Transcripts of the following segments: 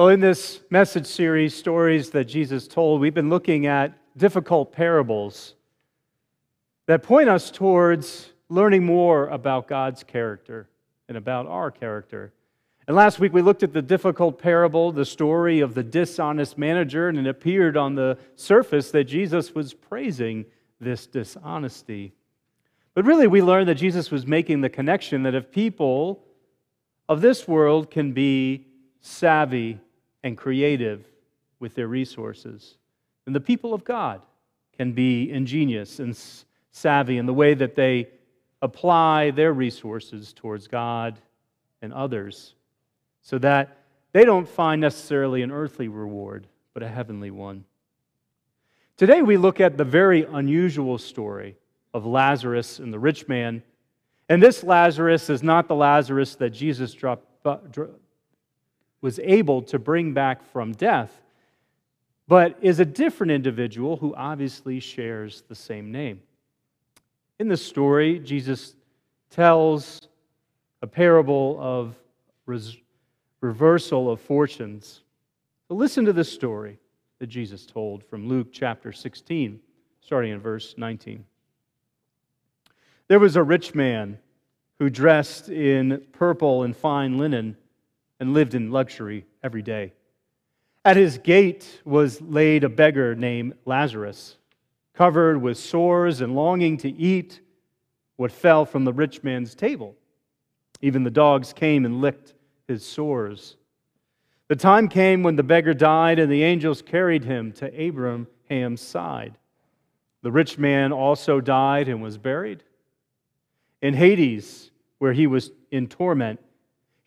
Well, in this message series, Stories That Jesus Told, we've been looking at difficult parables that point us towards learning more about God's character and about our character. And last week we looked at the difficult parable, the story of the dishonest manager, and it appeared on the surface that Jesus was praising this dishonesty. But really, we learned that Jesus was making the connection that if people of this world can be savvy and creative with their resources, And the people of God can be ingenious and savvy in the way that they apply their resources towards God and others so that they don't find necessarily an earthly reward, but a heavenly one. Today, we look at the very unusual story of Lazarus and the rich man. And this Lazarus is not the Lazarus that Jesus dropped, was able to bring back from death, but is a different individual who obviously shares the same name. In the story, Jesus tells a parable of res- reversal of fortunes. So listen to this story that Jesus told from Luke chapter 16, starting in verse 19. There was a rich man who dressed in purple and fine linen and lived in luxury every day. At his gate was laid a beggar named Lazarus covered with sores and longing to eat what fell from the rich man's table. Even the dogs came and licked his sores. The time came when the beggar died, and the angels carried him to Abraham's side. The rich man also died and was buried. In Hades, where he was in torment,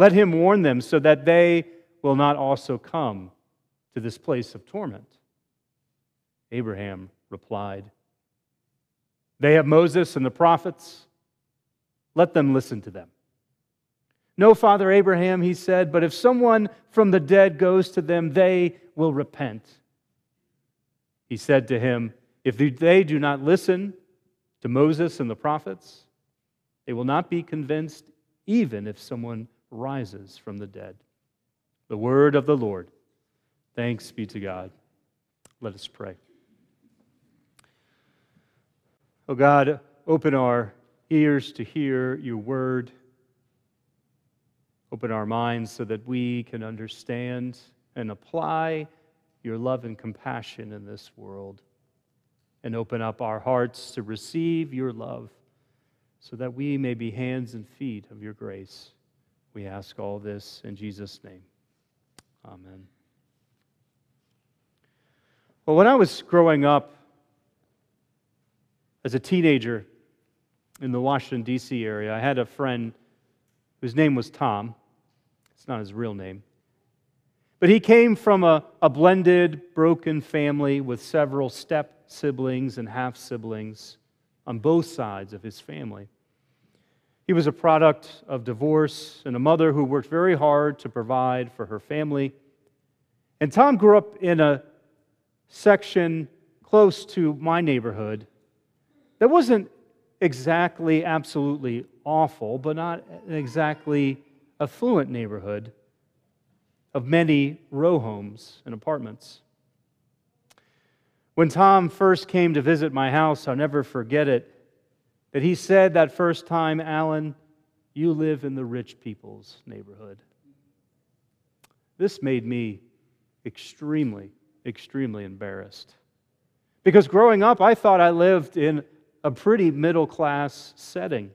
Let him warn them so that they will not also come to this place of torment? Abraham replied, They have Moses and the prophets. Let them listen to them. No, Father Abraham, he said, but if someone from the dead goes to them, they will repent. He said to him, If they do not listen to Moses and the prophets, they will not be convinced, even if someone rises from the dead. The word of the Lord. Thanks be to God. Let us pray. Oh God, open our ears to hear your word. Open our minds so that we can understand and apply your love and compassion in this world. And open up our hearts to receive your love so that we may be hands and feet of your grace. We ask all this in Jesus' name. Amen. Well, when I was growing up as a teenager in the Washington, D.C. area, I had a friend whose name was Tom. It's not his real name. But he came from a, a blended, broken family with several step siblings and half siblings on both sides of his family. He was a product of divorce and a mother who worked very hard to provide for her family. And Tom grew up in a section close to my neighborhood that wasn't exactly absolutely awful, but not an exactly affluent neighborhood of many row homes and apartments. When Tom first came to visit my house, I'll never forget it that he said that first time, Alan, you live in the rich people's neighborhood. this made me extremely, extremely embarrassed. Because growing up, I thought I lived in a pretty middle class setting.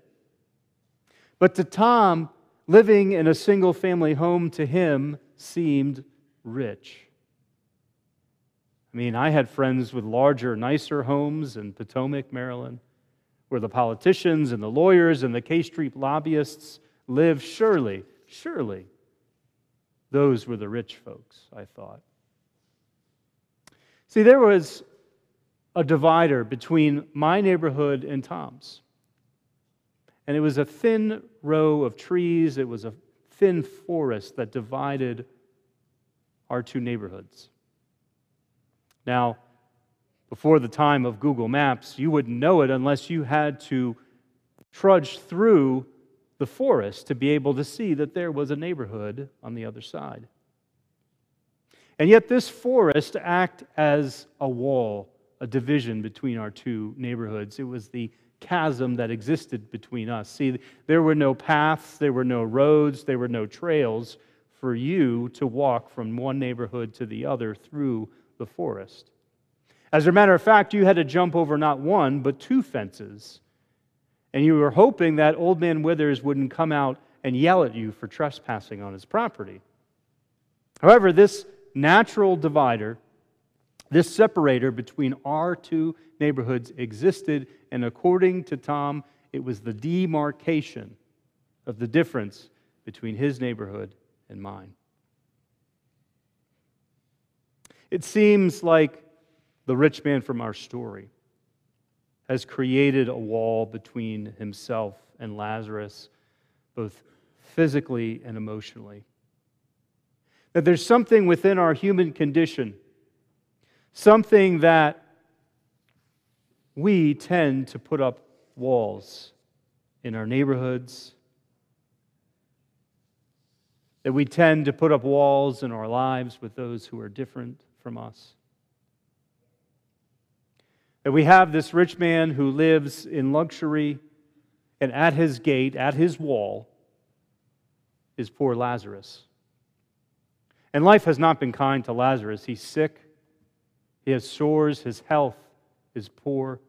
But to Tom, living in a single family home to him seemed rich. I mean, I had friends with larger, nicer homes in Potomac, Maryland, where the politicians and the lawyers and the K Street lobbyists live. Surely, surely, those were the rich folks, I thought. See, there was a divider between my neighborhood and Tom's. And it was a thin row of trees, it was a thin forest that divided our two neighborhoods. Now, before the time of Google Maps, you wouldn't know it unless you had to trudge through the forest to be able to see that there was a neighborhood on the other side. And yet, this forest acted as a wall, a division between our two neighborhoods. It was the chasm that existed between us. See, there were no paths, there were no roads, there were no trails for you to walk from one neighborhood to the other through the forest. As a matter of fact, you had to jump over not one, but two fences. And you were hoping that Old Man Withers wouldn't come out and yell at you for trespassing on his property. However, this natural divider, this separator between our two neighborhoods existed, and according to Tom, it was the demarcation of the difference between his neighborhood and mine. It seems like the rich man from our story has created a wall between himself and Lazarus, both physically and emotionally. That there's something within our human condition, something that we tend to put up walls in our neighborhoods, that we tend to put up walls in our lives with those who are different from us. That we have this rich man who lives in luxury, and at his gate, at his wall, is poor Lazarus. And life has not been kind to Lazarus. He's sick, he has sores, his health is poor.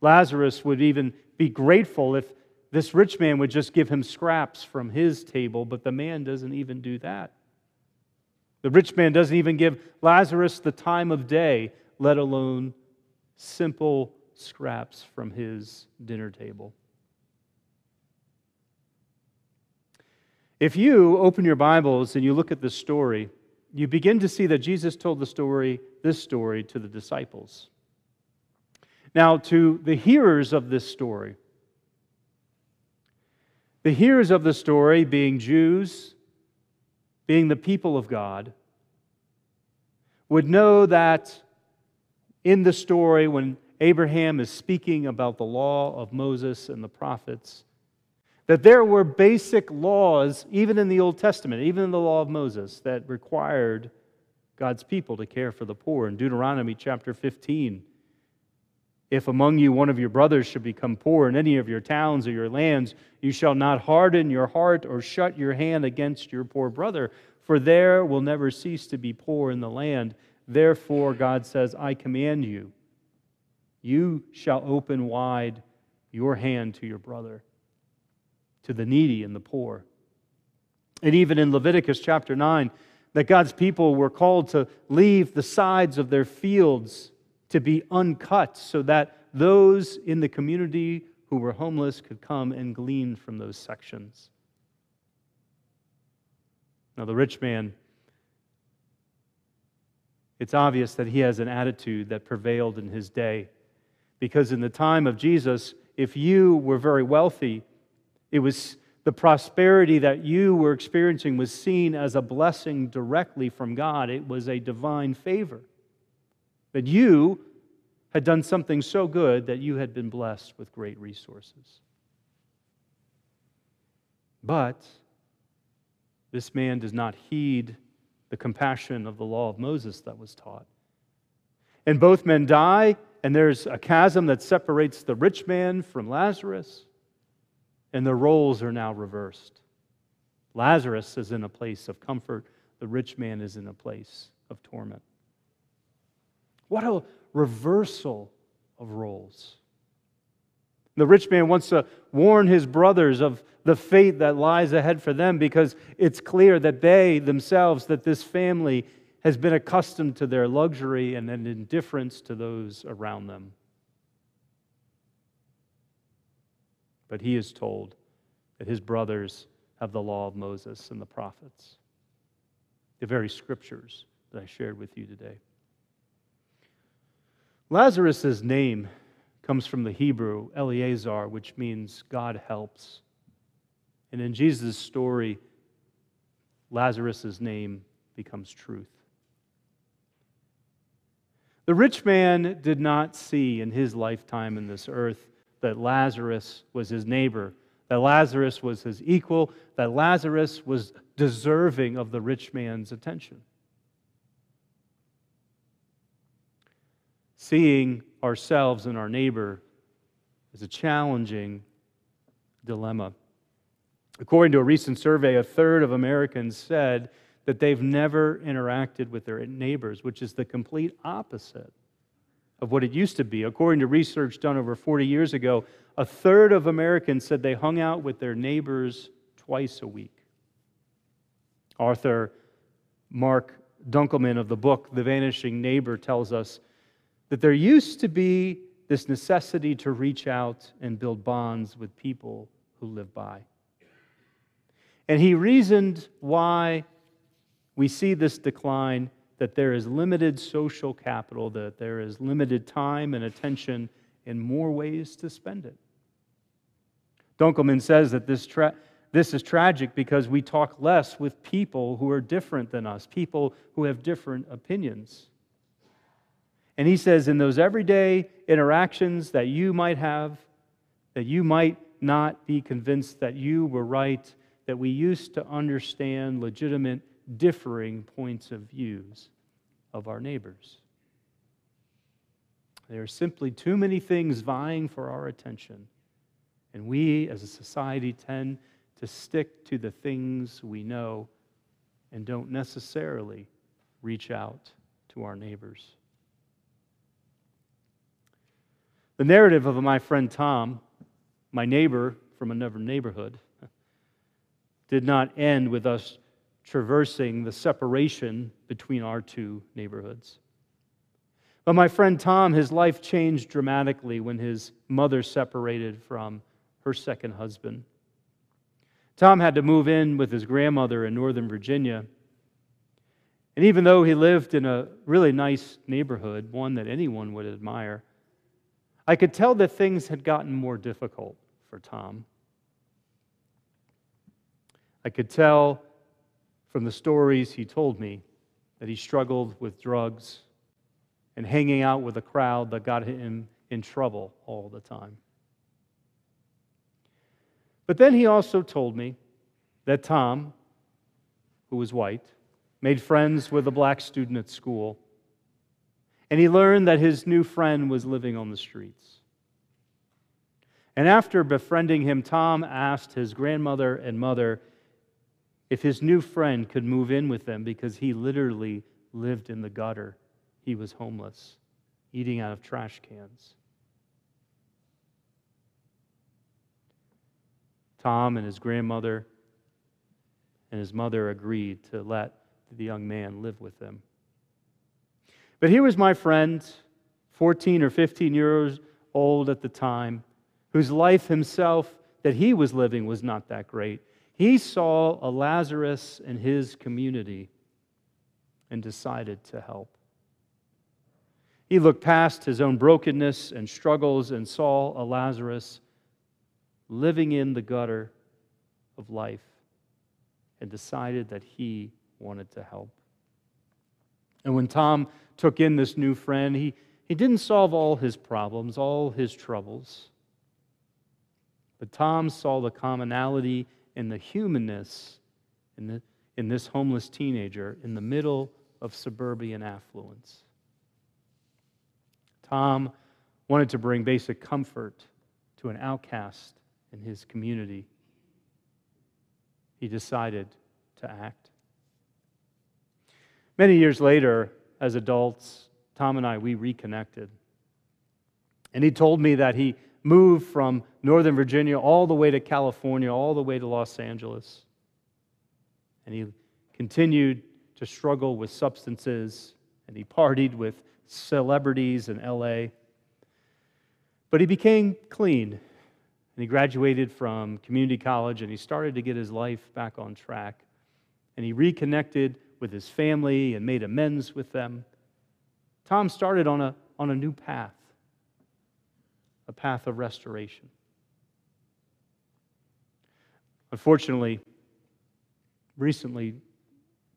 Lazarus would even be grateful if this rich man would just give him scraps from his table, but the man doesn't even do that. The rich man doesn't even give Lazarus the time of day, let alone simple scraps from his dinner table. If you open your Bibles and you look at this story, you begin to see that Jesus told the story, this story, to the disciples. Now, to the hearers of this story, the hearers of the story being Jews, being the people of God, would know that in the story, when Abraham is speaking about the law of Moses and the prophets, that there were basic laws, even in the Old Testament, even in the law of Moses, that required God's people to care for the poor. In Deuteronomy chapter 15, if among you one of your brothers should become poor in any of your towns or your lands, you shall not harden your heart or shut your hand against your poor brother, for there will never cease to be poor in the land. Therefore, God says, I command you, you shall open wide your hand to your brother, to the needy and the poor. And even in Leviticus chapter 9, that God's people were called to leave the sides of their fields to be uncut so that those in the community who were homeless could come and glean from those sections. Now, the rich man, it's obvious that he has an attitude that prevailed in his day. Because in the time of Jesus, if you were very wealthy, it was the prosperity that you were experiencing was seen as a blessing directly from God. It was a divine favor. That you had done something so good that you had been blessed with great resources. But this man does not heed the compassion of the law of Moses that was taught. And both men die, and there's a chasm that separates the rich man from Lazarus, and the roles are now reversed. Lazarus is in a place of comfort, the rich man is in a place of torment. What a reversal of roles. The rich man wants to warn his brothers of the fate that lies ahead for them because it's clear that they themselves, that this family has been accustomed to their luxury and an indifference to those around them. But he is told that his brothers have the law of Moses and the prophets, the very scriptures that I shared with you today. Lazarus' name comes from the Hebrew Eleazar, which means God helps. And in Jesus' story, Lazarus' name becomes truth. The rich man did not see in his lifetime in this earth that Lazarus was his neighbor, that Lazarus was his equal, that Lazarus was deserving of the rich man's attention. Seeing ourselves and our neighbor is a challenging dilemma. According to a recent survey, a third of Americans said that they've never interacted with their neighbors, which is the complete opposite of what it used to be. According to research done over 40 years ago, a third of Americans said they hung out with their neighbors twice a week. Author Marc Dunkelman of the book The Vanishing Neighbor tells us that there used to be this necessity to reach out and build bonds with people who live by. And he reasoned why we see this decline that there is limited social capital, that there is limited time and attention, and more ways to spend it. Dunkelman says that this, tra- this is tragic because we talk less with people who are different than us, people who have different opinions. And he says, in those everyday interactions that you might have, that you might not be convinced that you were right, that we used to understand legitimate differing points of views of our neighbors. There are simply too many things vying for our attention, and we as a society tend to stick to the things we know and don't necessarily reach out to our neighbors. The narrative of my friend Tom, my neighbor from another neighborhood, did not end with us traversing the separation between our two neighborhoods. But my friend Tom, his life changed dramatically when his mother separated from her second husband. Tom had to move in with his grandmother in Northern Virginia. And even though he lived in a really nice neighborhood, one that anyone would admire, I could tell that things had gotten more difficult for Tom. I could tell from the stories he told me that he struggled with drugs and hanging out with a crowd that got him in trouble all the time. But then he also told me that Tom, who was white, made friends with a black student at school, and he learned that his new friend was living on the streets. And after befriending him, Tom asked his grandmother and mother if his new friend could move in with them because he literally lived in the gutter. He was homeless, eating out of trash cans. Tom and his grandmother and his mother agreed to let the young man live with them. But here was my friend, 14 or 15 years old at the time, whose life himself that he was living was not that great. He saw a Lazarus in his community and decided to help. He looked past his own brokenness and struggles and saw a Lazarus living in the gutter of life and decided that he wanted to help. And when Tom took in this new friend, he, he didn't solve all his problems, all his troubles. But Tom saw the commonality and the humanness in, the, in this homeless teenager in the middle of suburban affluence. Tom wanted to bring basic comfort to an outcast in his community. he decided to act. Many years later, as adults, Tom and I, we reconnected. And he told me that he moved from Northern Virginia all the way to California, all the way to Los Angeles. And he continued to struggle with substances, and he partied with celebrities in LA. But he became clean, and he graduated from community college, and he started to get his life back on track. And he reconnected with his family and made amends with them. Tom started on a, on a new path, a path of restoration. Unfortunately, recently,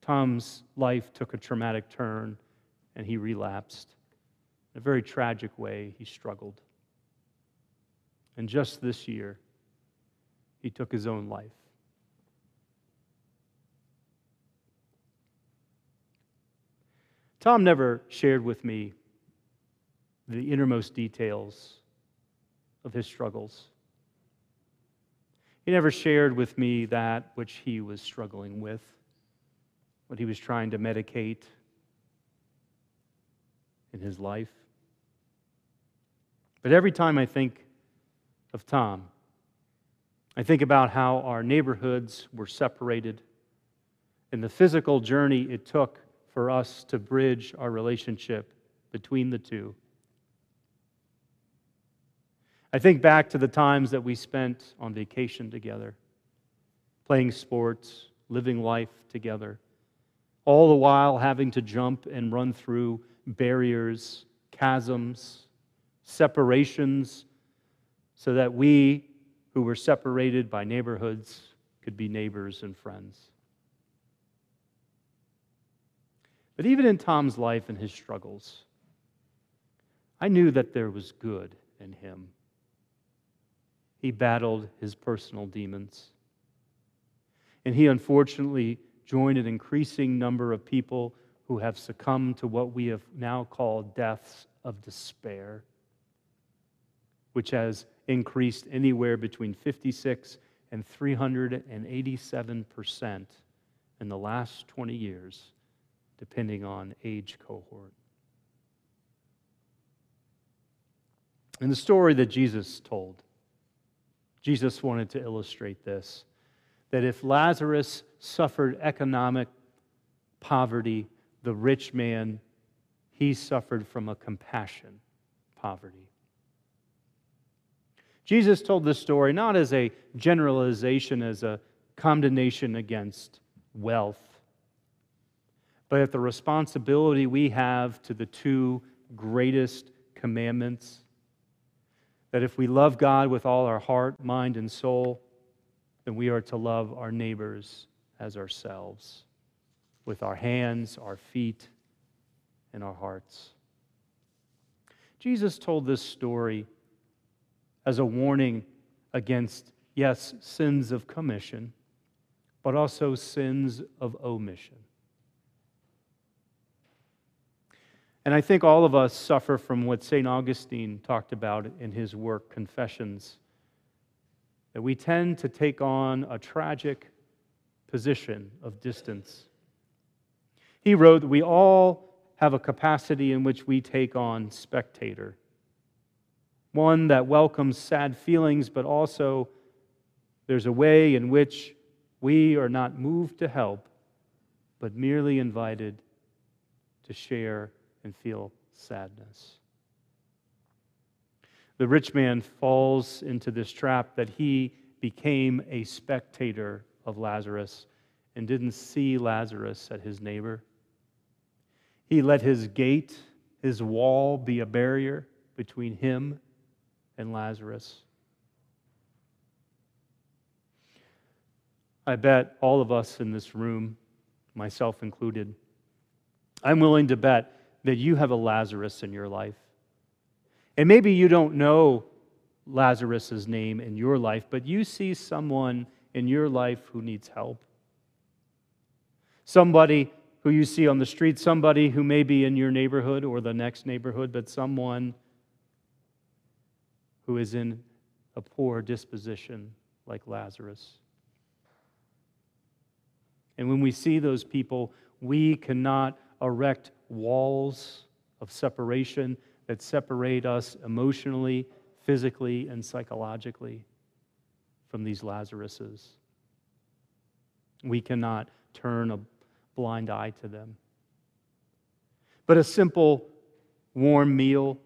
Tom's life took a traumatic turn and he relapsed. In a very tragic way, he struggled. And just this year, he took his own life. Tom never shared with me the innermost details of his struggles. He never shared with me that which he was struggling with, what he was trying to medicate in his life. But every time I think of Tom, I think about how our neighborhoods were separated and the physical journey it took for us to bridge our relationship between the two. I think back to the times that we spent on vacation together, playing sports, living life together, all the while having to jump and run through barriers, chasms, separations, so that we who were separated by neighborhoods could be neighbors and friends. But even in Tom's life and his struggles, I knew that there was good in him. He battled his personal demons. And he unfortunately joined an increasing number of people who have succumbed to what we have now called deaths of despair, which has increased anywhere between 56 and 387 percent in the last 20 years depending on age cohort. In the story that Jesus told, Jesus wanted to illustrate this that if Lazarus suffered economic poverty, the rich man, he suffered from a compassion poverty. Jesus told this story not as a generalization, as a condemnation against wealth, but at the responsibility we have to the two greatest commandments that if we love God with all our heart, mind, and soul, then we are to love our neighbors as ourselves with our hands, our feet, and our hearts. Jesus told this story as a warning against, yes, sins of commission, but also sins of omission. And I think all of us suffer from what St. Augustine talked about in his work, Confessions, that we tend to take on a tragic position of distance. He wrote that we all have a capacity in which we take on spectator, one that welcomes sad feelings, but also there's a way in which we are not moved to help, but merely invited to share and feel sadness. The rich man falls into this trap that he became a spectator of Lazarus and didn't see Lazarus at his neighbor. He let his gate, his wall, be a barrier between him and Lazarus. I bet all of us in this room, myself included, I'm willing to bet that you have a Lazarus in your life. And maybe you don't know Lazarus's name in your life, but you see someone in your life who needs help. Somebody who you see on the street, somebody who may be in your neighborhood or the next neighborhood, but someone who is in a poor disposition like Lazarus. And when we see those people, we cannot erect walls of separation that separate us emotionally, physically, and psychologically from these Lazaruses. We cannot turn a blind eye to them. But a simple, warm meal,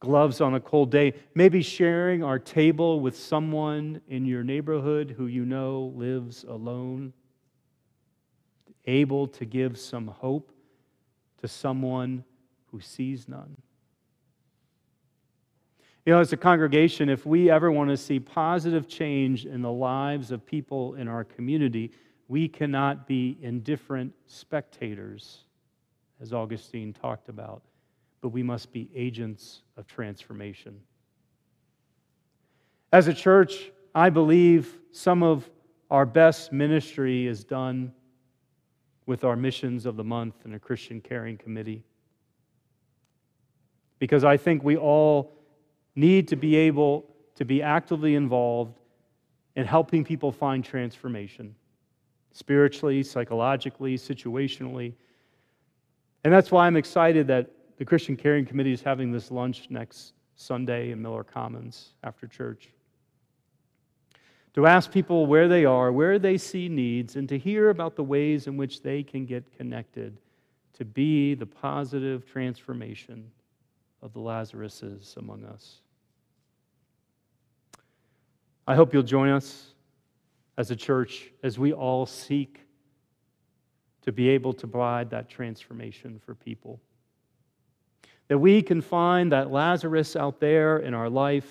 gloves on a cold day, maybe sharing our table with someone in your neighborhood who you know lives alone, able to give some hope to someone who sees none. You know, as a congregation, if we ever want to see positive change in the lives of people in our community, we cannot be indifferent spectators, as Augustine talked about, but we must be agents of transformation. As a church, I believe some of our best ministry is done with our missions of the month and a Christian caring committee. Because I think we all need to be able to be actively involved in helping people find transformation spiritually, psychologically, situationally. And that's why I'm excited that the Christian Caring Committee is having this lunch next Sunday in Miller Commons after church. To ask people where they are, where they see needs, and to hear about the ways in which they can get connected to be the positive transformation of the Lazaruses among us. I hope you'll join us as a church as we all seek to be able to provide that transformation for people. That we can find that Lazarus out there in our life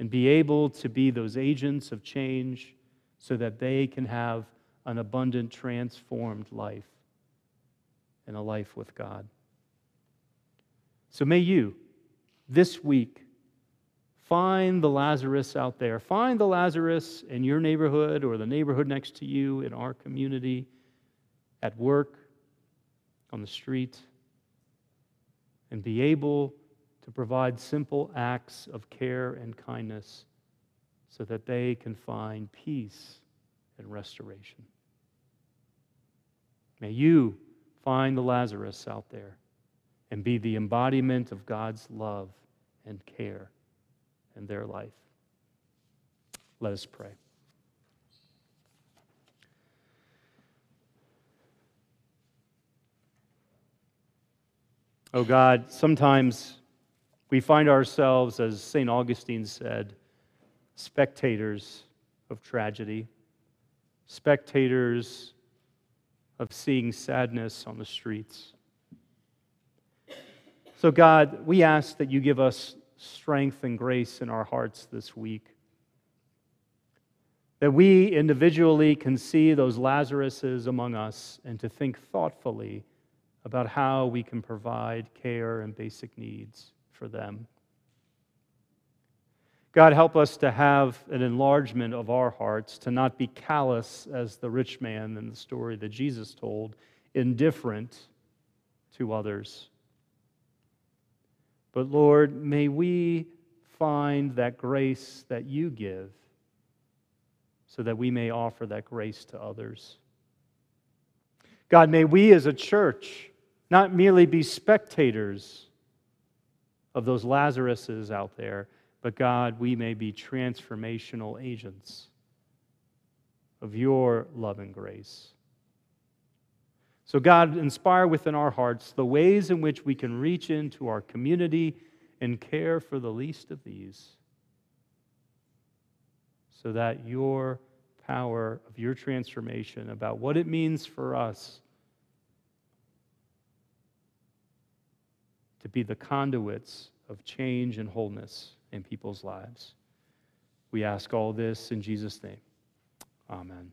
and be able to be those agents of change so that they can have an abundant, transformed life and a life with God. So may you, this week, Find the Lazarus out there. Find the Lazarus in your neighborhood or the neighborhood next to you, in our community, at work, on the street, and be able provide simple acts of care and kindness so that they can find peace and restoration. May you find the Lazarus out there and be the embodiment of God's love and care in their life. Let us pray. Oh God, sometimes we find ourselves, as St. Augustine said, spectators of tragedy, spectators of seeing sadness on the streets. So, God, we ask that you give us strength and grace in our hearts this week. That we individually can see those Lazaruses among us and to think thoughtfully about how we can provide care and basic needs for them. God, help us to have an enlargement of our hearts, to not be callous as the rich man in the story that Jesus told, indifferent to others. But Lord, may we find that grace that you give so that we may offer that grace to others. God, may we as a church not merely be spectators of those Lazaruses out there, but God, we may be transformational agents of your love and grace. So, God, inspire within our hearts the ways in which we can reach into our community and care for the least of these, so that your power of your transformation about what it means for us to be the conduits of change and wholeness in people's lives. We ask all this in Jesus' name. Amen.